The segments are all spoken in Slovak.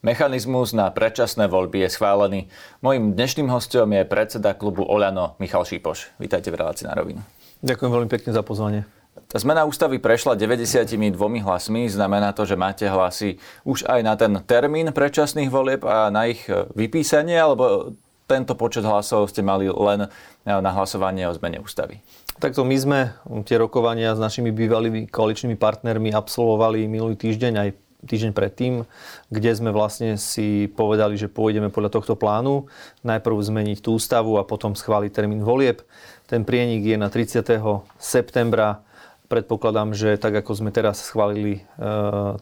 Mechanizmus na predčasné voľby je schválený. Mojím dnešným hostom je predseda klubu Oľano Michal Šípoš. Vítajte v relácii na rovinu. Ďakujem veľmi pekne za pozvanie. Tá zmena ústavy prešla 92 hlasmi, znamená to, že máte hlasy už aj na ten termín predčasných volieb a na ich vypísanie, alebo tento počet hlasov ste mali len na hlasovanie o zmene ústavy? Takto my sme tie rokovania s našimi bývalými koaličnými partnermi absolvovali minulý týždeň aj týždeň predtým, kde sme vlastne si povedali, že pôjdeme podľa tohto plánu. Najprv zmeniť tú ústavu a potom schváliť termín volieb. Ten prienik je na 30. septembra. Predpokladám, že tak ako sme teraz schválili e,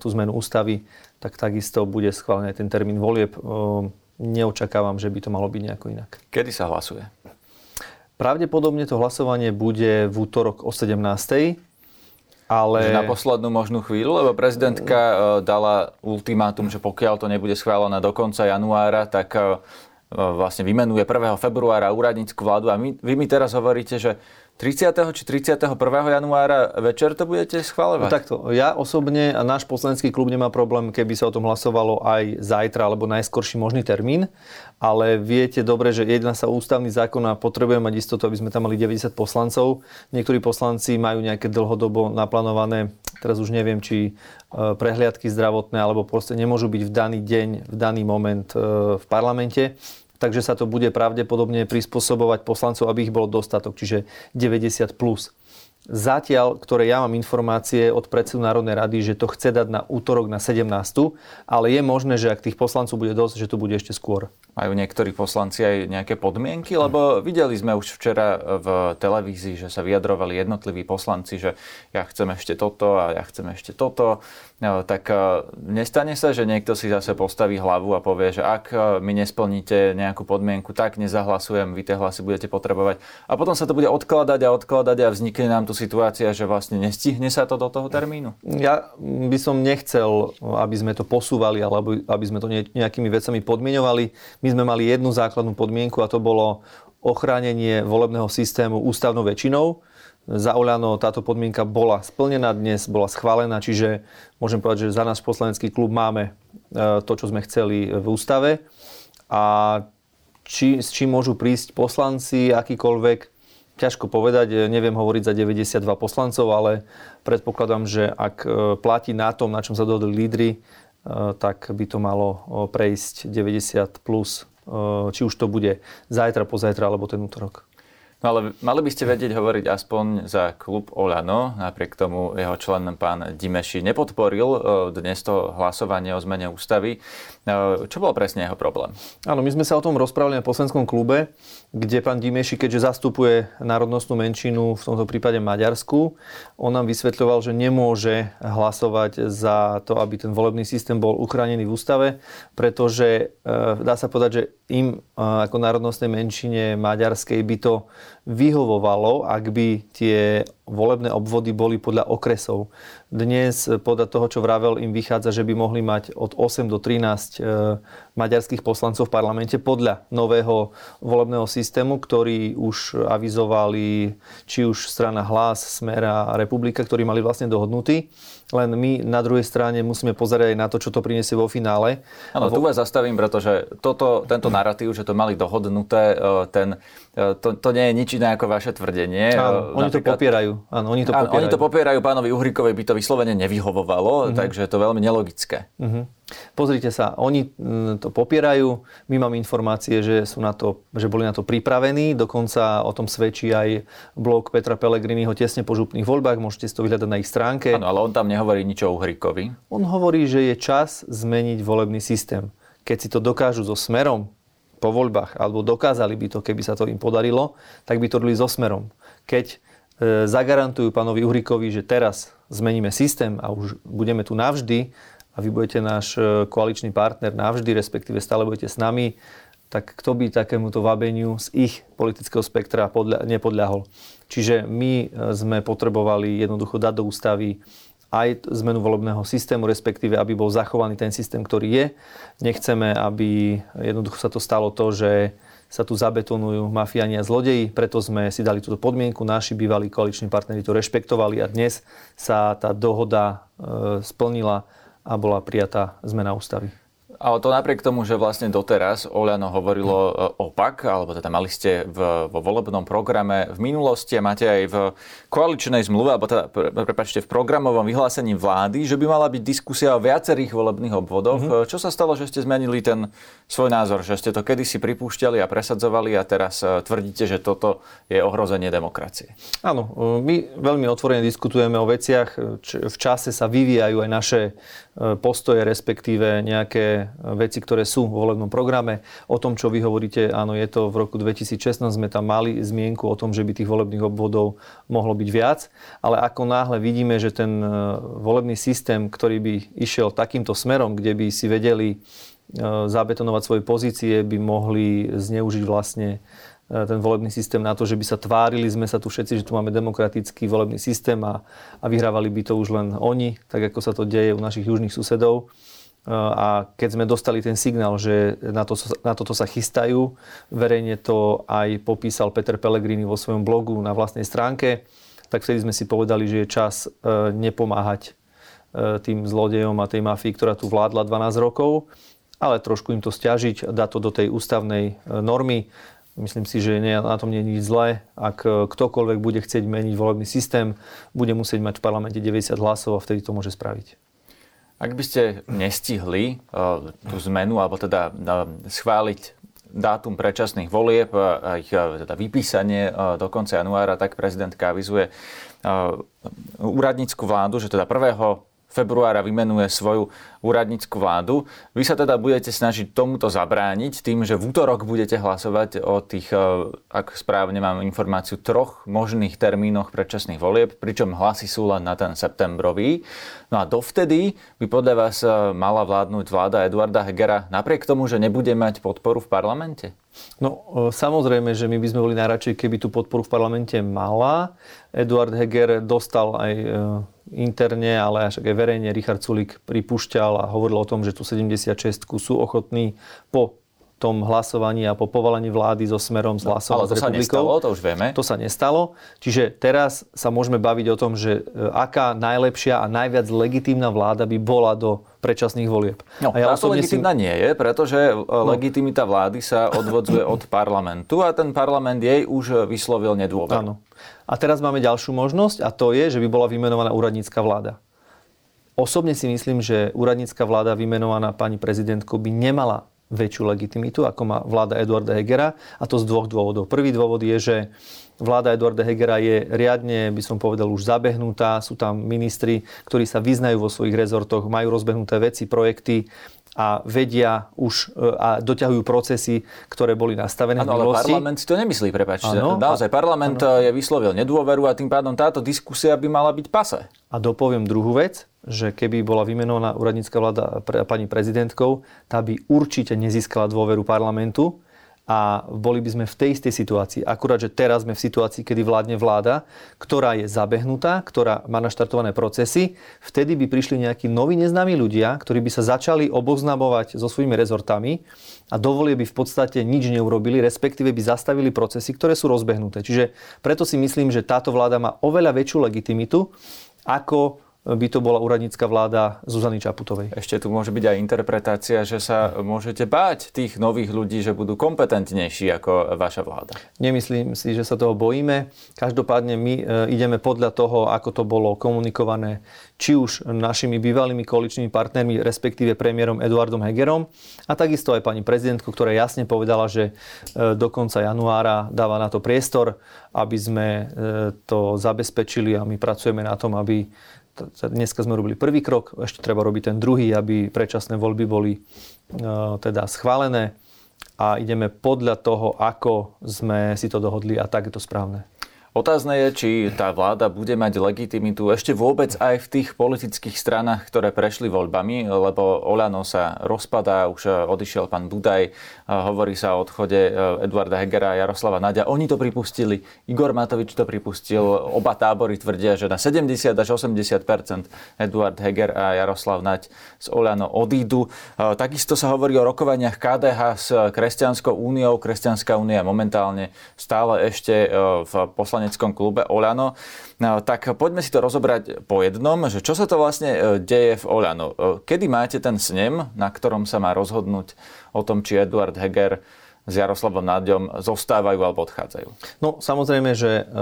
tú zmenu ústavy, tak takisto bude schválený aj ten termín volieb. E, neočakávam, že by to malo byť nejako inak. Kedy sa hlasuje? Pravdepodobne to hlasovanie bude v útorok o 17. Ale... Že na poslednú možnú chvíľu, lebo prezidentka uh, dala ultimátum, že pokiaľ to nebude schválené do konca januára, tak uh, vlastne vymenuje 1. februára úradnícku vládu a my, vy mi teraz hovoríte, že 30. či 31. januára večer to budete schváľovať? No takto, ja osobne a náš poslanecký klub nemá problém, keby sa o tom hlasovalo aj zajtra alebo najskorší možný termín, ale viete dobre, že jedná sa ústavný zákon a potrebujeme mať istotu, aby sme tam mali 90 poslancov. Niektorí poslanci majú nejaké dlhodobo naplánované, teraz už neviem, či e, prehliadky zdravotné, alebo proste nemôžu byť v daný deň, v daný moment e, v parlamente takže sa to bude pravdepodobne prispôsobovať poslancov, aby ich bolo dostatok, čiže 90 plus. Zatiaľ, ktoré ja mám informácie od predsedu Národnej rady, že to chce dať na útorok na 17. Ale je možné, že ak tých poslancov bude dosť, že to bude ešte skôr. Majú niektorí poslanci aj nejaké podmienky? Lebo videli sme už včera v televízii, že sa vyjadrovali jednotliví poslanci, že ja chcem ešte toto a ja chcem ešte toto. No, tak e, nestane sa, že niekto si zase postaví hlavu a povie, že ak e, mi nesplníte nejakú podmienku, tak nezahlasujem, vy tie hlasy budete potrebovať. A potom sa to bude odkladať a odkladať a vznikne nám tu situácia, že vlastne nestihne sa to do toho termínu. Ja by som nechcel, aby sme to posúvali alebo aby sme to nejakými vecami podmienovali. My sme mali jednu základnú podmienku a to bolo ochránenie volebného systému ústavnou väčšinou za Oľano táto podmienka bola splnená dnes, bola schválená, čiže môžem povedať, že za náš poslanecký klub máme e, to, čo sme chceli v ústave. A či, s čím môžu prísť poslanci, akýkoľvek, ťažko povedať, e, neviem hovoriť za 92 poslancov, ale predpokladám, že ak e, platí na tom, na čom sa dohodli lídry, tak by to malo prejsť 90 plus, či už to bude zajtra, pozajtra alebo ten útorok. No ale mali by ste vedieť hovoriť aspoň za klub Olano, napriek tomu jeho člen pán Dimeši nepodporil e, dnes to hlasovanie o zmene ústavy. E, čo bol presne jeho problém? Áno, my sme sa o tom rozprávali na poslanskom klube, kde pán Dimeši, keďže zastupuje národnostnú menšinu, v tomto prípade Maďarsku, on nám vysvetľoval, že nemôže hlasovať za to, aby ten volebný systém bol uchránený v ústave, pretože e, dá sa povedať, že im ako národnostnej menšine maďarskej by to vyhovovalo, ak by tie volebné obvody boli podľa okresov. Dnes podľa toho, čo vravel, im vychádza, že by mohli mať od 8 do 13 e, maďarských poslancov v parlamente podľa nového volebného systému, ktorý už avizovali či už strana Hlas, Smer a Republika, ktorí mali vlastne dohodnutý. Len my na druhej strane musíme pozerať aj na to, čo to priniesie vo finále. Áno, tu vás zastavím, pretože toto, tento narratív, že to mali dohodnuté, e, ten, to, to nie je nič iné ako vaše tvrdenie. Áno, oni Napríklad, to popierajú. Áno, oni to popierajú. Oni to popierajú, pánovi Uhrikovej by to vyslovene nevyhovovalo, mm-hmm. takže je to veľmi nelogické. Mm-hmm. Pozrite sa, oni mm, to popierajú, my máme informácie, že, sú na to, že boli na to pripravení, dokonca o tom svedčí aj blog Petra Pellegriniho tesne po župných voľbách, môžete si to vyhľadať na ich stránke. Áno, ale on tam nehovorí nič o Uhrikovi. On hovorí, že je čas zmeniť volebný systém. Keď si to dokážu so smerom po voľbách, alebo dokázali by to, keby sa to im podarilo, tak by to robili so smerom. Keď zagarantujú pánovi Uhrikovi, že teraz zmeníme systém a už budeme tu navždy, a vy budete náš e, koaličný partner navždy, respektíve stále budete s nami, tak kto by takémuto vabeniu z ich politického spektra podľa, nepodľahol. Čiže my e, sme potrebovali jednoducho dať do ústavy aj zmenu volebného systému, respektíve aby bol zachovaný ten systém, ktorý je. Nechceme, aby jednoducho sa to stalo to, že sa tu zabetonujú mafiáni a zlodeji, preto sme si dali túto podmienku, naši bývalí koaliční partneri to rešpektovali a dnes sa tá dohoda e, splnila a bola prijatá zmena ústavy. Ale to napriek tomu, že vlastne doteraz Oľano hovorilo e, opak, alebo teda mali ste v, vo volebnom programe v minulosti a máte aj v koaličnej zmluve, alebo teda, prepačte, v programovom vyhlásení vlády, že by mala byť diskusia o viacerých volebných obvodoch. Mm-hmm. Čo sa stalo, že ste zmenili ten svoj názor, že ste to kedysi pripúšťali a presadzovali a teraz e, tvrdíte, že toto je ohrozenie demokracie? Áno, my veľmi otvorene diskutujeme o veciach. V čase sa vyvíjajú aj naše postoje, respektíve nejaké veci, ktoré sú vo volebnom programe. O tom, čo vy hovoríte, áno, je to v roku 2016, sme tam mali zmienku o tom, že by tých volebných obvodov mohlo byť viac, ale ako náhle vidíme, že ten e, volebný systém, ktorý by išiel takýmto smerom, kde by si vedeli e, zabetonovať svoje pozície, by mohli zneužiť vlastne E, ten volebný systém na to, že by sa tvárili sme sa tu všetci, že tu máme demokratický volebný systém a, a vyhrávali by to už len oni, tak ako sa to deje u našich južných susedov. E, a keď sme dostali ten signál, že na, to, na toto sa chystajú, verejne to aj popísal Peter Pellegrini vo svojom blogu na vlastnej stránke, tak vtedy sme si povedali, že je čas e, nepomáhať tým zlodejom a tej mafii, ktorá tu vládla 12 rokov, ale trošku im to stiažiť, dať to do tej ústavnej normy, Myslím si, že nie, na tom nie je nič zlé. Ak e, ktokoľvek bude chcieť meniť volebný systém, bude musieť mať v parlamente 90 hlasov a vtedy to môže spraviť. Ak by ste nestihli uh, tú zmenu, alebo teda uh, schváliť dátum predčasných volieb a ich teda vypísanie do konca januára, tak prezidentka avizuje úradnícku vládu, že teda 1 februára vymenuje svoju úradnícku vládu. Vy sa teda budete snažiť tomuto zabrániť tým, že v útorok budete hlasovať o tých, e, ak správne mám informáciu, troch možných termínoch predčasných volieb, pričom hlasy sú len na ten septembrový. No a dovtedy by podľa vás e, mala vládnuť vláda Eduarda Hegera napriek tomu, že nebude mať podporu v parlamente? No e, samozrejme, že my by sme boli najradšej, keby tú podporu v parlamente mala. Eduard Heger dostal aj interne, ale až aj verejne Richard Sulik pripúšťal a hovoril o tom, že tu 76 sú ochotní po tom hlasovaní a po povolení vlády so smerom s hlasom no, ale to sa nestalo, to už vieme. To sa nestalo. Čiže teraz sa môžeme baviť o tom, že e, aká najlepšia a najviac legitímna vláda by bola do predčasných volieb. No, a ja to legitimná si... nie je, pretože e, no. legitimita vlády sa odvodzuje od parlamentu a ten parlament jej už vyslovil nedôveru. Áno. A teraz máme ďalšiu možnosť a to je, že by bola vymenovaná úradnícka vláda. Osobne si myslím, že úradnícka vláda vymenovaná pani prezidentkou by nemala väčšiu legitimitu, ako má vláda Eduarda Hegera. A to z dvoch dôvodov. Prvý dôvod je, že vláda Eduarda Hegera je riadne, by som povedal, už zabehnutá. Sú tam ministri, ktorí sa vyznajú vo svojich rezortoch, majú rozbehnuté veci, projekty a vedia už e, a doťahujú procesy, ktoré boli nastavené ano, v minulosti. ale parlament si to nemyslí, prepáčte. Naozaj, parlament ano. je vyslovil nedôveru a tým pádom táto diskusia by mala byť pase. A dopoviem druhú vec, že keby bola vymenovaná úradnícka vláda pre, pani prezidentkou, tá by určite nezískala dôveru parlamentu, a boli by sme v tej istej situácii. Akurát, že teraz sme v situácii, kedy vládne vláda, ktorá je zabehnutá, ktorá má naštartované procesy. Vtedy by prišli nejakí noví neznámi ľudia, ktorí by sa začali oboznamovať so svojimi rezortami a dovolie by v podstate nič neurobili, respektíve by zastavili procesy, ktoré sú rozbehnuté. Čiže preto si myslím, že táto vláda má oveľa väčšiu legitimitu ako by to bola úradnícka vláda Zuzany Čaputovej. Ešte tu môže byť aj interpretácia, že sa môžete báť tých nových ľudí, že budú kompetentnejší ako vaša vláda. Nemyslím si, že sa toho bojíme. Každopádne my e, ideme podľa toho, ako to bolo komunikované či už našimi bývalými koaličnými partnermi, respektíve premiérom Eduardom Hegerom a takisto aj pani prezidentku, ktorá jasne povedala, že e, do konca januára dáva na to priestor, aby sme e, to zabezpečili a my pracujeme na tom, aby dneska sme robili prvý krok, ešte treba robiť ten druhý, aby predčasné voľby boli e, teda schválené a ideme podľa toho, ako sme si to dohodli a tak je to správne. Otázne je, či tá vláda bude mať legitimitu ešte vôbec aj v tých politických stranách, ktoré prešli voľbami, lebo Olano sa rozpadá, už odišiel pán Budaj, hovorí sa o odchode e, Eduarda Hegera a Jaroslava Nadia. Oni to pripustili, Igor Matovič to pripustil, oba tábory tvrdia, že na 70 až 80% Eduard Heger a Jaroslav Naď z Olano odídu. E, takisto sa hovorí o rokovaniach KDH s Kresťanskou úniou. Kresťanská únia momentálne stále ešte e, v poslane poslaneckom klube Oľano. No, tak poďme si to rozobrať po jednom, že čo sa to vlastne e, deje v Oľano. E, kedy máte ten snem, na ktorom sa má rozhodnúť o tom, či Eduard Heger s Jaroslavom Náďom zostávajú alebo odchádzajú? No samozrejme, že e,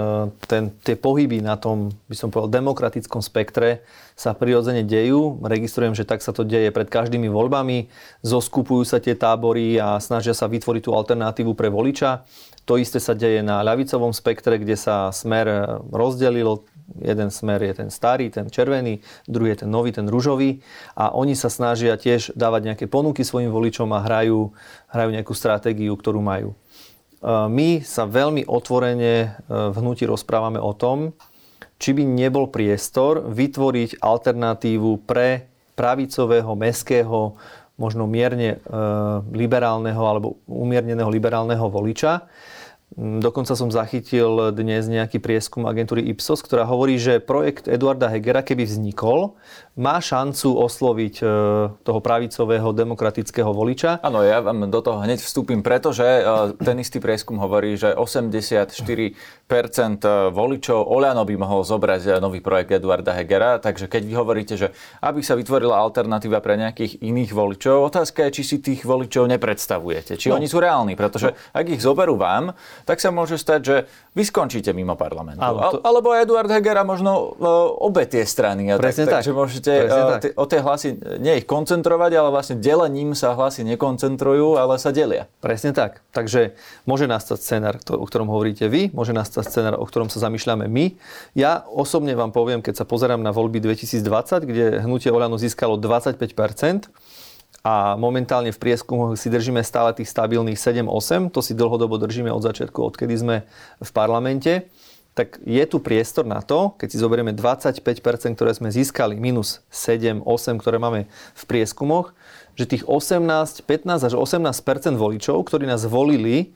ten, tie pohyby na tom, by som povedal, demokratickom spektre sa prirodzene dejú. Registrujem, že tak sa to deje pred každými voľbami. Zoskupujú sa tie tábory a snažia sa vytvoriť tú alternatívu pre voliča. To isté sa deje na ľavicovom spektre, kde sa smer rozdelil Jeden smer je ten starý, ten červený, druhý je ten nový, ten ružový a oni sa snažia tiež dávať nejaké ponuky svojim voličom a hrajú, hrajú nejakú stratégiu, ktorú majú. E, my sa veľmi otvorene e, v hnutí rozprávame o tom, či by nebol priestor vytvoriť alternatívu pre pravicového, meského, možno mierne liberálneho alebo umierneného liberálneho voliča, dokonca som zachytil dnes nejaký prieskum agentúry Ipsos, ktorá hovorí, že projekt Eduarda Hegera, keby vznikol, má šancu osloviť e, toho pravicového demokratického voliča. Áno, ja vám do toho hneď vstúpim, pretože e, ten istý prieskum hovorí, že 84% e, voličov Oľano by mohol zobrať nový projekt Eduarda Hegera, takže keď vy hovoríte, že aby sa vytvorila alternatíva pre nejakých iných voličov, otázka je, či si tých voličov nepredstavujete, či no. oni sú reálni, pretože no. ak ich zoberú vám, tak sa môže stať, že vy skončíte mimo parlamentu. to... Alebo Eduard Heger a možno obe tie strany. A Presne tak. Takže môžete uh, t- o tie hlasy nie ich koncentrovať, ale vlastne delením sa hlasy nekoncentrujú, ale sa delia. Presne tak. Takže môže nastať scenár, o ktorom hovoríte vy, môže nastať scenár, o ktorom sa zamýšľame my. Ja osobne vám poviem, keď sa pozerám na voľby 2020, kde hnutie Oľano získalo 25 a momentálne v prieskumoch si držíme stále tých stabilných 7-8, to si dlhodobo držíme od začiatku, odkedy sme v parlamente, tak je tu priestor na to, keď si zoberieme 25%, ktoré sme získali, minus 7, 8, ktoré máme v prieskumoch, že tých 18, 15 až 18% voličov, ktorí nás volili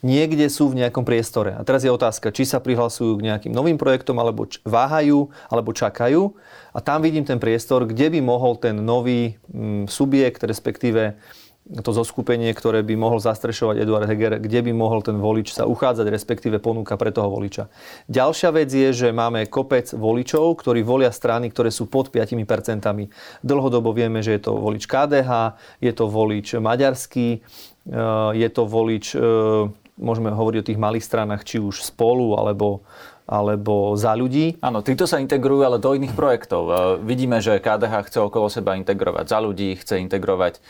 niekde sú v nejakom priestore. A teraz je otázka, či sa prihlasujú k nejakým novým projektom, alebo č- váhajú, alebo čakajú. A tam vidím ten priestor, kde by mohol ten nový mm, subjekt, respektíve to zoskupenie, ktoré by mohol zastrešovať Eduard Heger, kde by mohol ten volič sa uchádzať, respektíve ponúka pre toho voliča. Ďalšia vec je, že máme kopec voličov, ktorí volia strany, ktoré sú pod 5%. Dlhodobo vieme, že je to volič KDH, je to volič maďarský, e, je to volič e, môžeme hovoriť o tých malých stranách, či už spolu, alebo alebo za ľudí. Áno, títo sa integrujú ale do iných projektov. E, vidíme, že KDH chce okolo seba integrovať za ľudí, chce integrovať e,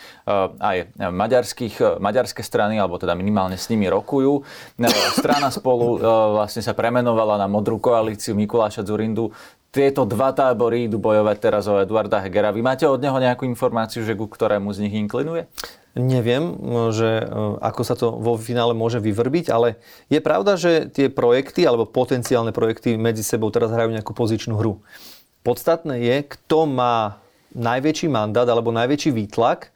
aj maďarských, e, maďarské strany, alebo teda minimálne s nimi rokujú. Strana spolu vlastne sa premenovala na modrú koalíciu Mikuláša Zurindu tieto dva tábory idú bojovať teraz o Eduarda Hegera. Vy máte od neho nejakú informáciu, že ku ktorému z nich inklinuje? Neviem, že e, ako sa to vo finále môže vyvrbiť, ale je pravda, že tie projekty alebo potenciálne projekty medzi sebou teraz hrajú nejakú pozičnú hru. Podstatné je, kto má najväčší mandát alebo najväčší výtlak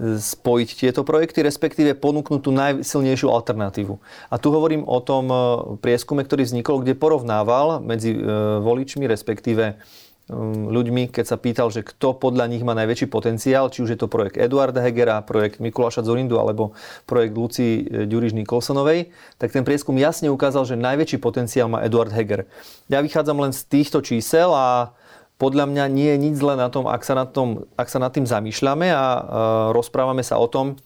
spojiť tieto projekty, respektíve ponúknuť tú najsilnejšiu alternatívu. A tu hovorím o tom e, prieskume, ktorý vznikol, kde porovnával medzi voličmi, respektíve Um, ľuďmi, keď sa pýtal, že kto podľa nich má najväčší potenciál, či už je to projekt Eduarda Hegera, projekt Mikuláša Zorindu alebo projekt Luci e, Ďuriž Nikolsonovej, tak ten prieskum jasne ukázal, že najväčší potenciál má Eduard Heger. Ja vychádzam len z týchto čísel a podľa mňa nie je nič zle na tom, ak sa nad, tom, ak sa nad tým zamýšľame a uh, rozprávame sa o tom,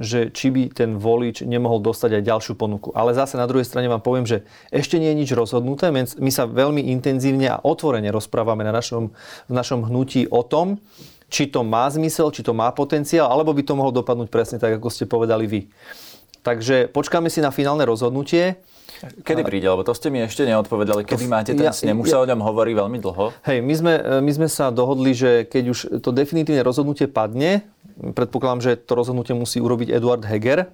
že či by ten volič nemohol dostať aj ďalšiu ponuku. Ale zase na druhej strane vám poviem, že ešte nie je nič rozhodnuté. My sa veľmi intenzívne a otvorene rozprávame na našom, v našom hnutí o tom, či to má zmysel, či to má potenciál, alebo by to mohlo dopadnúť presne tak, ako ste povedali vy. Takže počkáme si na finálne rozhodnutie. Kedy príde? Lebo to ste mi ešte neodpovedali. Kedy máte ten ja, snem? Už ja, sa o ňom hovorí veľmi dlho. Hej, my sme, my sme sa dohodli, že keď už to definitívne rozhodnutie padne, predpokladám, že to rozhodnutie musí urobiť Eduard Heger,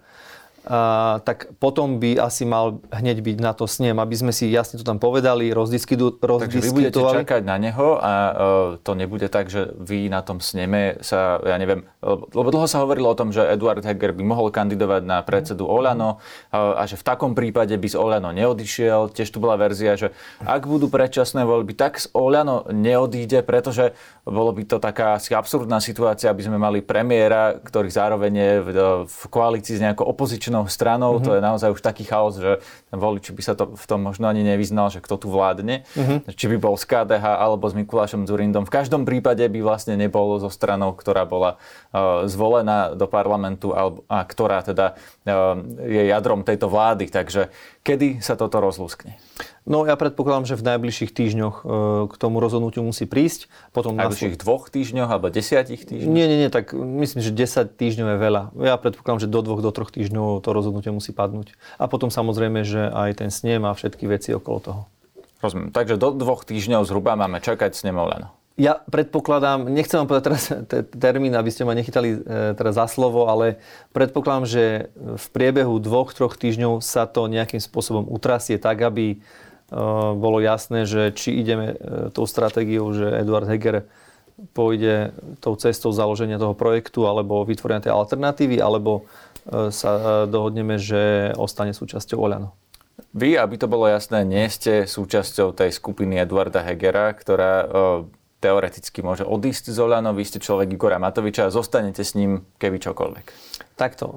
tak potom by asi mal hneď byť na to snem, aby sme si jasne to tam povedali, rozdiskutovali. Takže vy budete čakať na neho a uh, to nebude tak, že vy na tom sneme sa, ja neviem, lebo dlho sa hovorilo o tom, že Eduard Heger by mohol kandidovať na predsedu Olano uh, a že v takom prípade by z Olano neodišiel. Tiež tu bola verzia, že ak budú predčasné voľby, tak z Olano neodíde, pretože bolo by to taká asi absurdná situácia, aby sme mali premiéra, ktorý zároveň je v, v koalícii s nejakou opozičnou opozičnou stranou, mm-hmm. to je naozaj už taký chaos, že ten volič by sa to v tom možno ani nevyznal, že kto tu vládne. Mm-hmm. Či by bol z KDH alebo s Mikulášom Zurindom. V každom prípade by vlastne nebol zo stranou, ktorá bola uh, zvolená do parlamentu a, a ktorá teda uh, je jadrom tejto vlády. Takže kedy sa toto rozlúskne? No ja predpokladám, že v najbližších týždňoch e, k tomu rozhodnutiu musí prísť. Potom najbližších dvoch týždňoch alebo desiatich týždňoch? Nie, nie, nie, tak myslím, že 10 týždňov je veľa. Ja predpokladám, že do dvoch, do troch týždňov to rozhodnutie musí padnúť. A potom samozrejme, že aj ten snem a všetky veci okolo toho. Rozumiem. Takže do dvoch týždňov zhruba máme čakať snemovľano. Ja predpokladám, nechcem vám povedať teraz termín, aby ste ma nechytali e, teraz za slovo, ale predpokladám, že v priebehu dvoch, troch týždňov sa to nejakým spôsobom utrasie tak, aby bolo jasné, že či ideme e, tou stratégiou, že Eduard Heger pôjde tou cestou založenia toho projektu alebo vytvorenia tej alternatívy, alebo e, sa e, dohodneme, že ostane súčasťou Oľano. Vy, aby to bolo jasné, nie ste súčasťou tej skupiny Eduarda Hegera, ktorá teoreticky môže odísť z Oľano, vy ste človek Igora Matoviča a zostanete s ním keby čokoľvek. Takto.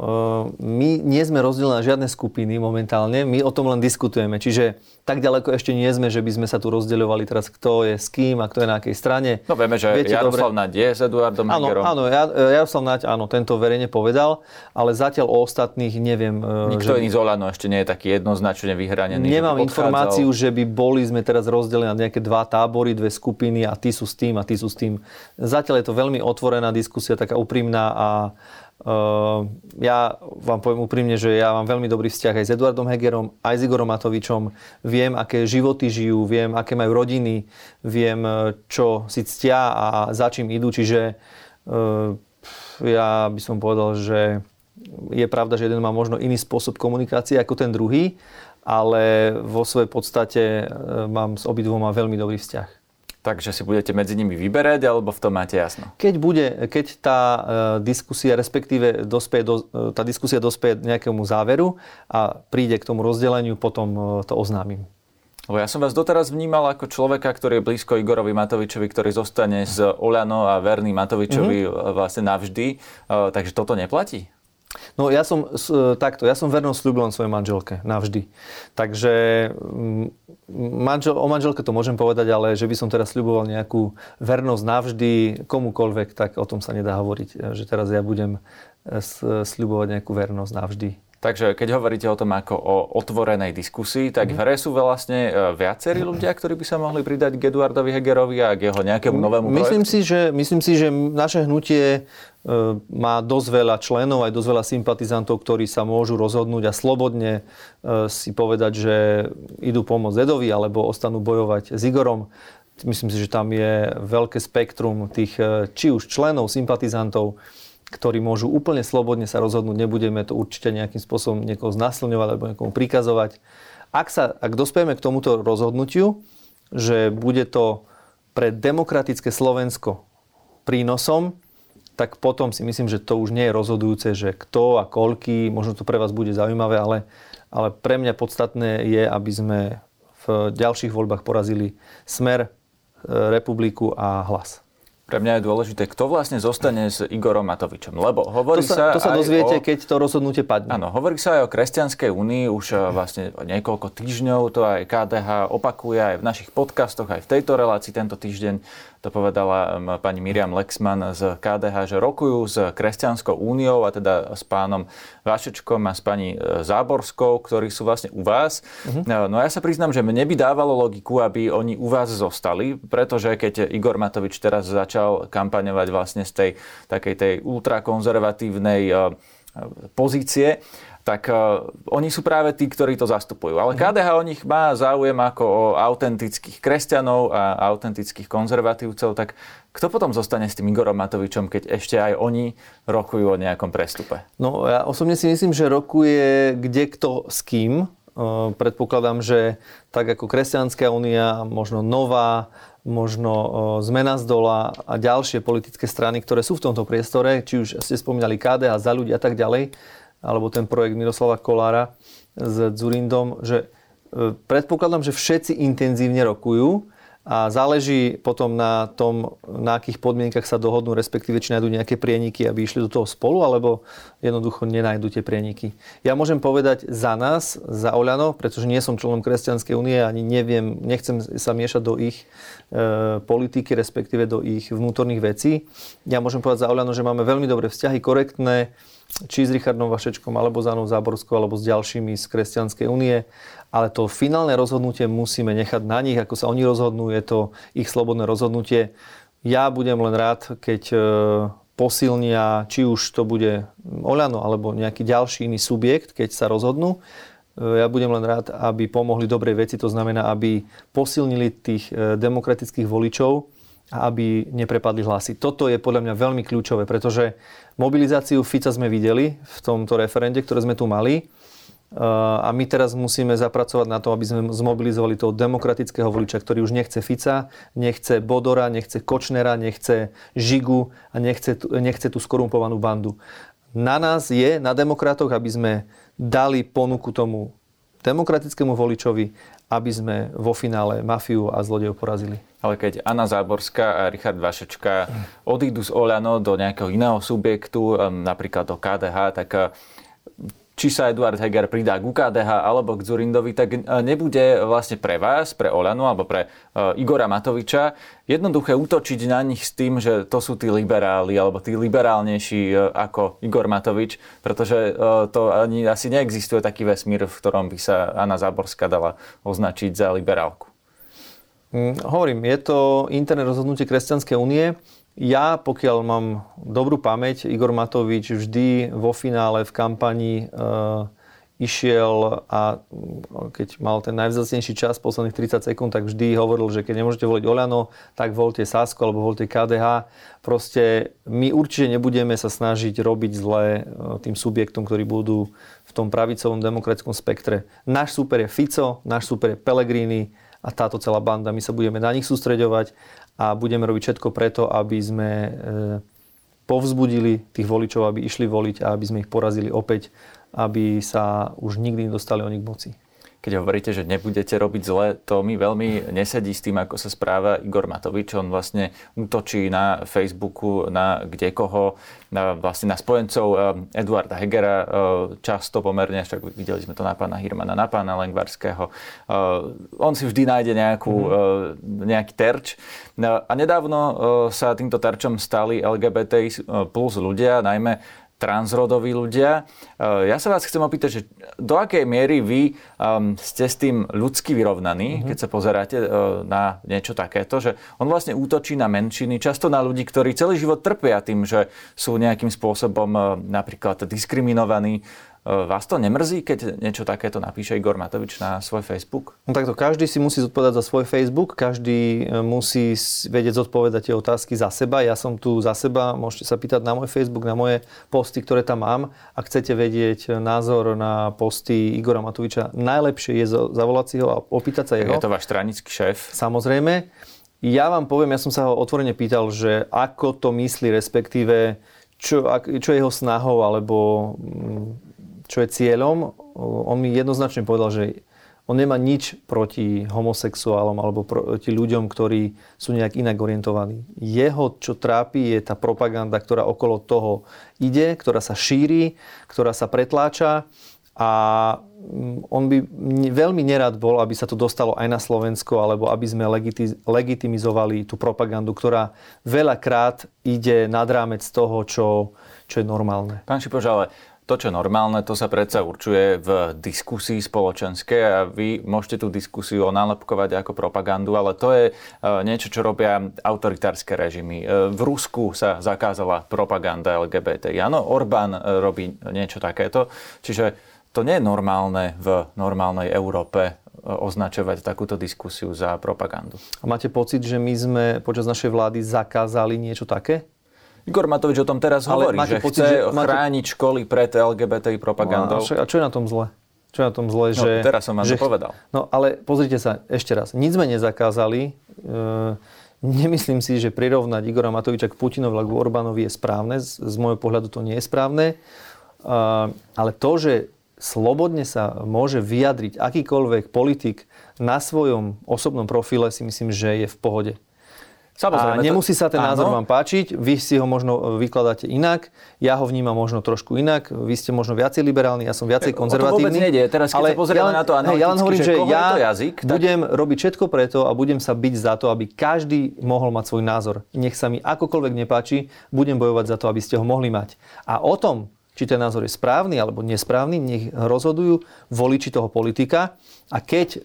My nie sme rozdelené na žiadne skupiny momentálne, my o tom len diskutujeme. Čiže tak ďaleko ešte nie sme, že by sme sa tu rozdeľovali teraz, kto je s kým a kto je na akej strane. No vieme, že Viete, Jaroslav dobre... Naď je s Eduardom áno, Hegerom. Áno, Jaroslav Naď, áno, tento verejne povedal, ale zatiaľ o ostatných neviem. E, Nikto že... iný z Olano ešte nie je taký jednoznačne vyhranený. Nemám že informáciu, že by boli sme teraz rozdelení na nejaké dva tábory, dve skupiny a ty sú s tým a ty sú s tým. Zatiaľ je to veľmi otvorená diskusia, taká úprimná a Ehm, ja vám poviem úprimne, že ja mám veľmi dobrý vzťah aj s Eduardom Hegerom, aj s Igorom Matovičom. Viem, aké životy žijú, viem, aké majú rodiny, viem, e, čo si ctia a za čím idú. Čiže e, ja by som povedal, že je pravda, že jeden má možno iný spôsob komunikácie ako ten druhý, ale vo svojej podstate e, mám s obidvoma veľmi dobrý vzťah. Takže si budete medzi nimi vyberať, alebo v tom máte jasno? Keď, bude, keď tá e, diskusia, respektíve dospie do, e, tá diskusia dospie nejakému záveru a príde k tomu rozdeleniu, potom e, to oznámim. Lebo ja som vás doteraz vnímal ako človeka, ktorý je blízko Igorovi Matovičovi, ktorý zostane z Oľano a verný Matovičovi mm-hmm. vlastne navždy. Takže toto neplatí? No ja som takto, ja som vernou slúbil svojej manželke navždy. Takže manžel, o manželke to môžem povedať, ale že by som teraz sľuboval nejakú vernosť navždy komukolvek, tak o tom sa nedá hovoriť. Že teraz ja budem sľubovať nejakú vernosť navždy. Takže keď hovoríte o tom ako o otvorenej diskusii, tak v hre sú vlastne e, viacerí ľudia, ktorí by sa mohli pridať k Eduardovi Hegerovi a k jeho nejakému novému myslím projektu? Si, že, myslím si, že naše hnutie e, má dosť veľa členov, aj dosť veľa sympatizantov, ktorí sa môžu rozhodnúť a slobodne e, si povedať, že idú pomôcť Edovi alebo ostanú bojovať s Igorom. Myslím si, že tam je veľké spektrum tých či už členov, sympatizantov, ktorí môžu úplne slobodne sa rozhodnúť, nebudeme to určite nejakým spôsobom niekoho znasilňovať alebo niekomu prikazovať. Ak, sa, ak dospieme k tomuto rozhodnutiu, že bude to pre demokratické Slovensko prínosom, tak potom si myslím, že to už nie je rozhodujúce, že kto a koľky, možno to pre vás bude zaujímavé, ale, ale pre mňa podstatné je, aby sme v ďalších voľbách porazili Smer, e, Republiku a Hlas. Pre mňa je dôležité, kto vlastne zostane s Igorom Matovičom. Lebo hovorí to sa, to sa dozviete, o, keď to rozhodnutie padne. Áno, hovorí sa aj o Kresťanskej únii už eh, vlastne niekoľko týždňov. To aj KDH opakuje aj v našich podcastoch, aj v tejto relácii tento týždeň to povedala pani Miriam Lexman z KDH, že rokujú s Kresťanskou úniou a teda s pánom Vašečkom a s pani e, Záborskou, ktorí sú vlastne u vás. Uh-huh. No ja sa priznám, že mne by dávalo logiku, aby oni u vás zostali, pretože keď Igor Matovič teraz začal kampaňovať vlastne z tej takej tej ultrakonzervatívnej e, pozície, tak uh, oni sú práve tí, ktorí to zastupujú. Ale mhm. KDH o nich má záujem ako o autentických kresťanov a autentických konzervatívcov, tak kto potom zostane s tým Igorom Matovičom, keď ešte aj oni rokujú o nejakom prestupe? No ja osobne si myslím, že rokuje kde kto s kým. Uh, predpokladám, že tak ako Kresťanská únia, možno Nová, možno uh, Zmena z dola a ďalšie politické strany, ktoré sú v tomto priestore, či už ste spomínali KDH, za ľudí a tak ďalej, alebo ten projekt Miroslava Kolára s Zurindom, že e, predpokladám, že všetci intenzívne rokujú a záleží potom na tom, na akých podmienkach sa dohodnú, respektíve či nájdú nejaké prieniky, aby išli do toho spolu, alebo jednoducho nenajdu tie prieniky. Ja môžem povedať za nás, za Oľano, pretože nie som členom Kresťanskej únie, ani neviem, nechcem sa miešať do ich e, politiky, respektíve do ich vnútorných vecí. Ja môžem povedať za Oľano, že máme veľmi dobré vzťahy, korektné, či s Richardom Vašečkom, alebo s Anou Záborskou, alebo s ďalšími z Kresťanskej únie. Ale to finálne rozhodnutie musíme nechať na nich, ako sa oni rozhodnú, je to ich slobodné rozhodnutie. Ja budem len rád, keď e, posilnia, či už to bude Oľano, alebo nejaký ďalší iný subjekt, keď sa rozhodnú. E, ja budem len rád, aby pomohli dobrej veci, to znamená, aby posilnili tých e, demokratických voličov, a aby neprepadli hlasy. Toto je podľa mňa veľmi kľúčové, pretože mobilizáciu Fica sme videli v tomto referende, ktoré sme tu mali. Uh, a my teraz musíme zapracovať na to, aby sme zmobilizovali toho demokratického voliča, ktorý už nechce Fica, nechce Bodora, nechce Kočnera, nechce Žigu a nechce, nechce tú skorumpovanú bandu. Na nás je, na demokratoch, aby sme dali ponuku tomu demokratickému voličovi, aby sme vo finále mafiu a zlodejov porazili. Ale keď Anna Záborská a Richard Vašečka odídu z Oľano do nejakého iného subjektu, napríklad do KDH, tak či sa Eduard Heger pridá k UKDH alebo k Zurindovi, tak nebude vlastne pre vás, pre Oľanu alebo pre Igora Matoviča jednoduché útočiť na nich s tým, že to sú tí liberáli alebo tí liberálnejší ako Igor Matovič, pretože to ani asi neexistuje taký vesmír, v ktorom by sa Anna Záborská dala označiť za liberálku. Hm, hovorím, je to interné rozhodnutie Kresťanskej únie. Ja, pokiaľ mám dobrú pamäť, Igor Matovič vždy vo finále v kampani e, išiel a hm, keď mal ten najvzácnejší čas, posledných 30 sekúnd, tak vždy hovoril, že keď nemôžete voliť Oľano, tak voľte Sasko alebo voľte KDH. Proste my určite nebudeme sa snažiť robiť zle e, tým subjektom, ktorí budú v tom pravicovom demokratickom spektre. Náš super je Fico, náš super je Pellegrini, a táto celá banda. My sa budeme na nich sústreďovať a budeme robiť všetko preto, aby sme e, povzbudili tých voličov, aby išli voliť a aby sme ich porazili opäť, aby sa už nikdy nedostali oni k moci keď hovoríte, že nebudete robiť zle, to mi veľmi nesedí s tým, ako sa správa Igor Matovič. On vlastne útočí na Facebooku, na kdekoho, na, vlastne na spojencov eh, Eduarda Hegera, eh, často pomerne, však videli sme to na pána Hirmana, na pána Lengvarského. Eh, on si vždy nájde nejakú, mm. nejaký terč. A nedávno sa týmto terčom stali LGBT plus ľudia, najmä transrodoví ľudia. Eh, ja sa vás chcem opýtať, že do akej miery vy um, ste s tým ľudsky vyrovnaní, mm-hmm. keď sa pozeráte uh, na niečo takéto, že on vlastne útočí na menšiny, často na ľudí, ktorí celý život trpia tým, že sú nejakým spôsobom uh, napríklad diskriminovaní, E, vás to nemrzí, keď niečo takéto napíše Igor Matovič na svoj Facebook? No takto, každý si musí zodpovedať za svoj Facebook, každý e, musí vedieť zodpovedať tie otázky za seba. Ja som tu za seba, môžete sa pýtať na môj Facebook, na moje posty, ktoré tam mám. Ak chcete vedieť názor na posty Igora Matoviča, najlepšie je zavolať si ho a opýtať sa jeho. Je to váš stranický šéf? Samozrejme. Ja vám poviem, ja som sa ho otvorene pýtal, že ako to myslí, respektíve čo, čo je jeho snahou, alebo mm, čo je cieľom, on mi jednoznačne povedal, že on nemá nič proti homosexuálom alebo proti ľuďom, ktorí sú nejak inak orientovaní. Jeho, čo trápi, je tá propaganda, ktorá okolo toho ide, ktorá sa šíri, ktorá sa pretláča a mm, on by veľmi nerad bol, aby sa to dostalo aj na Slovensko, alebo aby sme legitimizovali tú propagandu, ktorá veľakrát ide nad rámec toho, čo, čo je normálne. Pán Šipoš, ale to, čo normálne, to sa predsa určuje v diskusii spoločenskej a vy môžete tú diskusiu onálepkovať ako propagandu, ale to je e, niečo, čo robia autoritárske režimy. E, v Rusku sa zakázala propaganda LGBT. Áno, Orbán e, robí niečo takéto. Čiže to nie je normálne v normálnej Európe označovať takúto diskusiu za propagandu. A máte pocit, že my sme počas našej vlády zakázali niečo také? Igor Matovič o tom teraz Ale hovorí, že pocit, chce že máte... chrániť školy pred LGBTI propagandou. No, a čo je na tom zle? Čo je na tom zle, no, že... teraz som vám že, to povedal. No ale pozrite sa ešte raz. Nic sme nezakázali. E, nemyslím si, že prirovnať Igora Matoviča k Putinovi alebo k Orbánovi je správne. Z, z môjho pohľadu to nie je správne. E, ale to, že slobodne sa môže vyjadriť akýkoľvek politik na svojom osobnom profile, si myslím, že je v pohode. Samozrejme, a nemusí sa ten názor áno. vám páčiť, vy si ho možno e, vykladáte inak, ja ho vnímam možno trošku inak, vy ste možno viacej liberálni, ja som viacej konzervatívny. O to vôbec nejde. Teraz keď ale sa pozrieme ja na to analyticky, ja len hovorím, že, že ja to jazyk, tak... budem robiť všetko preto a budem sa byť za to, aby každý mohol mať svoj názor. Nech sa mi akokoľvek nepáči, budem bojovať za to, aby ste ho mohli mať. A o tom, či ten názor je správny alebo nesprávny, nech rozhodujú voliči toho politika. A keď e,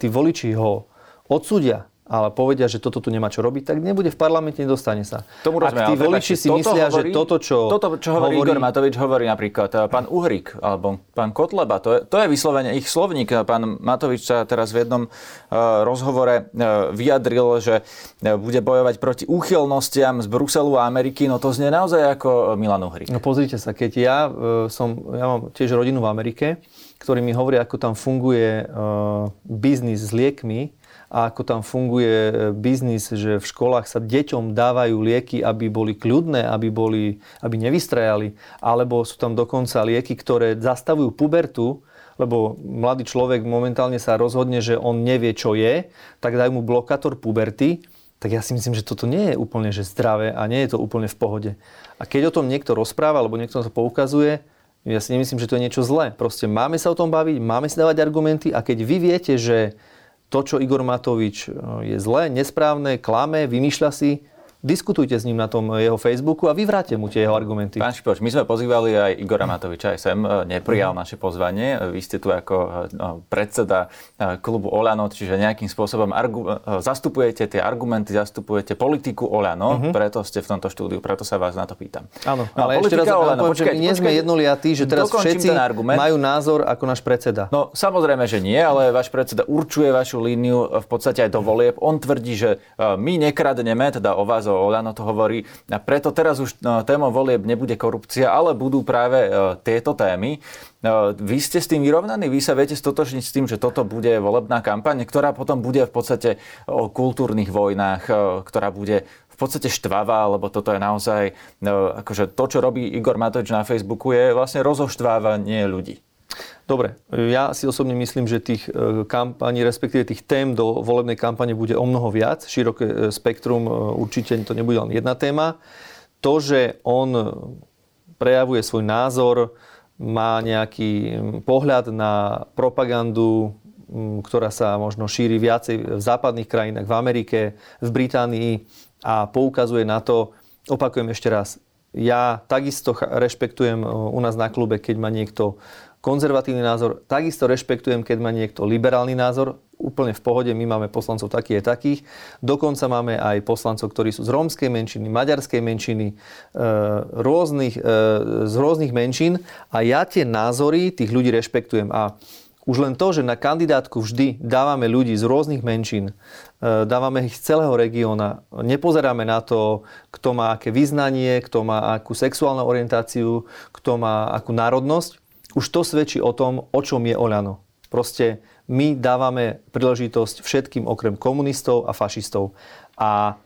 tí voliči ho odsúdia ale povedia, že toto tu nemá čo robiť, tak nebude v parlamente, nedostane sa. Tomu rozumiem, Ak tí voliči si myslia, hovorí, že toto, čo Toto, čo hovorí, hovorí Igor Matovič, hovorí napríklad eh, pán Uhrik alebo pán Kotleba, to je, to je vyslovene ich slovník. Pán Matovič sa teraz v jednom uh, rozhovore uh, vyjadril, že bude bojovať proti úchylnostiam z Bruselu a Ameriky, no to znie naozaj ako Milan Uhrik. No pozrite sa, keď ja som, ja mám tiež rodinu v Amerike, ktorí mi hovoria, ako tam funguje biznis s liekmi, a ako tam funguje e, biznis, že v školách sa deťom dávajú lieky, aby boli kľudné, aby, boli, aby nevystrajali, alebo sú tam dokonca lieky, ktoré zastavujú pubertu, lebo mladý človek momentálne sa rozhodne, že on nevie, čo je, tak dajú mu blokátor puberty, tak ja si myslím, že toto nie je úplne že zdravé a nie je to úplne v pohode. A keď o tom niekto rozpráva, alebo niekto to poukazuje, ja si nemyslím, že to je niečo zlé. Proste máme sa o tom baviť, máme si dávať argumenty a keď vy viete, že to, čo Igor Matovič e, je zlé, nesprávne, klame, vymýšľa si, diskutujte s ním na tom jeho Facebooku a vyvráte mu tie jeho argumenty. Pán Šipoč, my sme pozývali aj Igora Matoviča, aj sem, e, neprijal uh-huh. naše pozvanie. Vy ste tu ako e, no, predseda klubu Olano, čiže nejakým spôsobom argu- zastupujete tie argumenty, zastupujete politiku Olano, uh-huh. preto ste v tomto štúdiu, preto sa vás na to pýtam. Áno, no, ale ešte raz Olano, poviem, počkať, nie sme jednoliatí, že teraz všetci majú názor ako náš predseda. No samozrejme, že nie, ale váš predseda určuje vašu líniu v podstate aj do volieb. On tvrdí, že my nekradneme, teda o vás, to Olano to hovorí. A preto teraz už no, témou volieb nebude korupcia, ale budú práve e, tieto témy. E, vy ste s tým vyrovnaní? Vy sa viete stotočniť s tým, že toto bude volebná kampaň, ktorá potom bude v podstate o kultúrnych vojnách, e, ktorá bude v podstate štvavá, lebo toto je naozaj, akože to, čo robí Igor Matovič na Facebooku, je vlastne rozoštvávanie ľudí. Dobre, ja si osobne myslím, že tých e, kampaní, respektíve tých tém do volebnej kampane bude o mnoho viac. Široké e, spektrum, e, určite to nebude len jedna téma. To, že on prejavuje svoj názor, má nejaký pohľad na propagandu, ktorá sa možno šíri viacej v západných krajinách, v Amerike, v Británii a poukazuje na to, opakujem ešte raz, ja takisto rešpektujem u nás na klube, keď ma niekto konzervatívny názor. Takisto rešpektujem, keď má niekto liberálny názor. Úplne v pohode, my máme poslancov takých a takých. Dokonca máme aj poslancov, ktorí sú z rómskej menšiny, maďarskej menšiny, e, rôznych, e, z rôznych menšín. A ja tie názory tých ľudí rešpektujem. A už len to, že na kandidátku vždy dávame ľudí z rôznych menšín, e, dávame ich z celého regióna, nepozeráme na to, kto má aké vyznanie, kto má akú sexuálnu orientáciu, kto má akú národnosť, už to svedčí o tom, o čom je Oľano. Proste my dávame príležitosť všetkým okrem komunistov a fašistov. A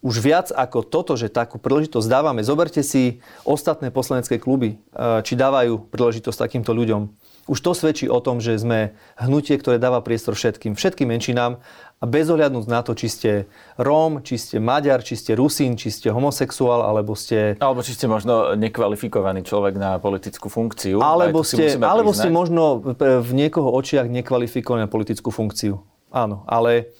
už viac ako toto, že takú príležitosť dávame, zoberte si ostatné poslanecké kluby, e, či dávajú príležitosť takýmto ľuďom. Už to svedčí o tom, že sme hnutie, ktoré dáva priestor všetkým, všetkým menšinám a bez na to, či ste Róm, či ste Maďar, či ste Rusín, či ste homosexuál, alebo ste... Alebo či ste možno nekvalifikovaný človek na politickú funkciu. Alebo, ste, alebo ste možno v niekoho očiach nekvalifikovaný na politickú funkciu. Áno, ale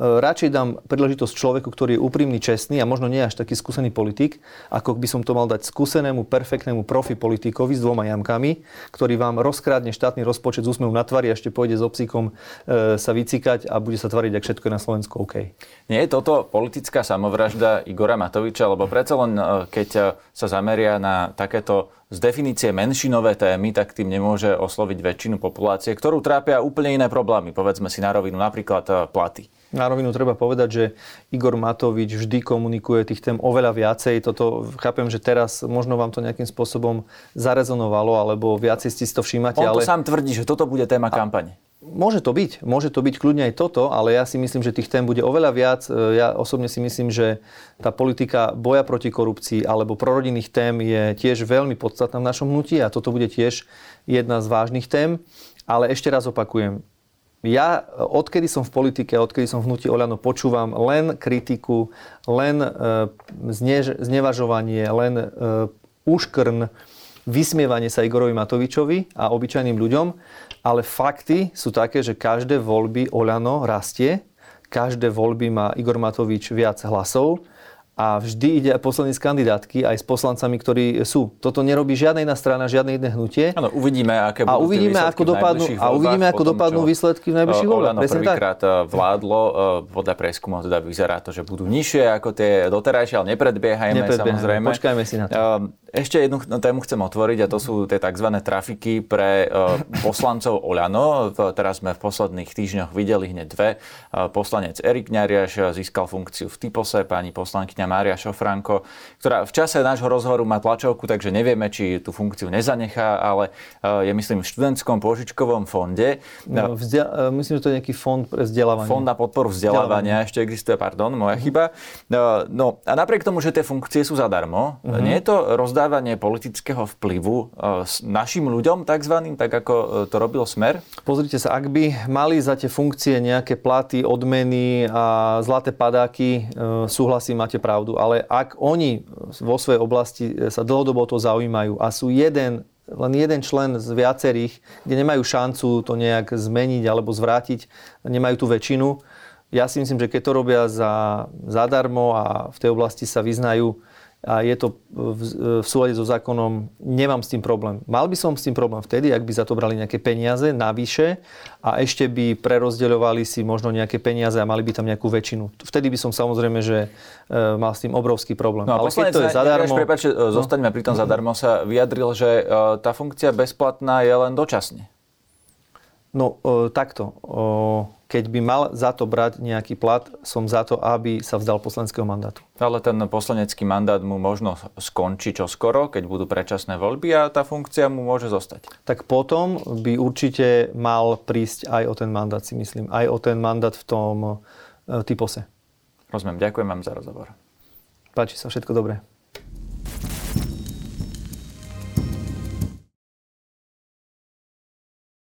radšej dám príležitosť človeku, ktorý je úprimný, čestný a možno nie až taký skúsený politik, ako by som to mal dať skúsenému, perfektnému profi politikovi s dvoma jamkami, ktorý vám rozkrádne štátny rozpočet z úsmevom na tvári a ešte pôjde s obsíkom e, sa vycikať a bude sa tvariť, ak všetko je na Slovensku OK. Nie je toto politická samovražda Igora Matoviča, lebo predsa len e, keď e, sa zameria na takéto z definície menšinové témy, tak tým nemôže osloviť väčšinu populácie, ktorú trápia úplne iné problémy. Povedzme si na rovinu, napríklad platy. Na rovinu treba povedať, že Igor Matovič vždy komunikuje tých tém oveľa viacej. Toto chápem, že teraz možno vám to nejakým spôsobom zarezonovalo, alebo viacej ste si to všímate. On to ale... sám tvrdí, že toto bude téma kampane. Môže to byť, môže to byť kľudne aj toto, ale ja si myslím, že tých tém bude oveľa viac. E, ja osobne si myslím, že tá politika boja proti korupcii alebo prorodinných tém je tiež veľmi podstatná v našom hnutí a toto bude tiež jedna z vážnych tém. Ale ešte raz opakujem, ja odkedy som v politike, odkedy som v hnutí Oľano, počúvam len kritiku, len e, znevažovanie, len e, úškrn, vysmievanie sa Igorovi Matovičovi a obyčajným ľuďom ale fakty sú také, že každé voľby Oľano rastie, každé voľby má Igor Matovič viac hlasov a vždy ide posledný z kandidátky aj s poslancami, ktorí sú. Toto nerobí žiadna iná strana, žiadne iné hnutie. Áno, uvidíme, aké budú a uvidíme, ako dopadnú, a uvidíme, ako dopadnú výsledky v najbližších voľbách. Áno, prvýkrát. Eh, vládlo, podľa prieskumov teda vyzerá to, že budú nižšie ako tie doterajšie, ale nepredbiehajme, nepredbiehajme samozrejme. Počkajme si na to. Ehm, ešte jednu tému chcem otvoriť a to sú tie tzv. trafiky pre poslancov Oľano. Teraz sme v posledných týždňoch videli hneď dve. Poslanec Erik Ňariaš získal funkciu v Typose, pani poslankyňa Mária Šofranko, ktorá v čase nášho rozhovoru má tlačovku, takže nevieme, či tú funkciu nezanechá, ale uh, je myslím v študentskom pôžičkovom fonde. No, vzdia- myslím, že to je nejaký fond pre vzdelávanie. Fond na podporu vzdelávania, vzdelávanie. ešte existuje, pardon, moja uh-huh. chyba. No a napriek tomu, že tie funkcie sú zadarmo, uh-huh. nie je to rozdávanie politického vplyvu našim ľuďom takzvaným, tak ako to robil Smer? Pozrite sa, ak by mali za tie funkcie nejaké platy, odmeny a zlaté padáky, súhlasím, máte pravdu. Ale ak oni vo svojej oblasti sa dlhodobo to zaujímajú a sú jeden len jeden člen z viacerých, kde nemajú šancu to nejak zmeniť alebo zvrátiť, nemajú tú väčšinu. Ja si myslím, že keď to robia za, zadarmo a v tej oblasti sa vyznajú, a je to v, v súlade so zákonom, nemám s tým problém. Mal by som s tým problém vtedy, ak by za to brali nejaké peniaze navyše a ešte by prerozdeľovali si možno nejaké peniaze a mali by tam nejakú väčšinu. Vtedy by som samozrejme, že e, mal s tým obrovský problém. No, Ale keď to je zadarmo... Prepáč, no. zostaňme pri tom zadarmo, sa vyjadril, že e, tá funkcia bezplatná je len dočasne. No, e, takto. E, keď by mal za to brať nejaký plat, som za to, aby sa vzdal poslaneckého mandátu. Ale ten poslanecký mandát mu možno skončí čoskoro, keď budú predčasné voľby a tá funkcia mu môže zostať. Tak potom by určite mal prísť aj o ten mandát, si myslím. Aj o ten mandát v tom e, typose. Rozumiem. Ďakujem vám za rozhovor. Páči sa, všetko dobré.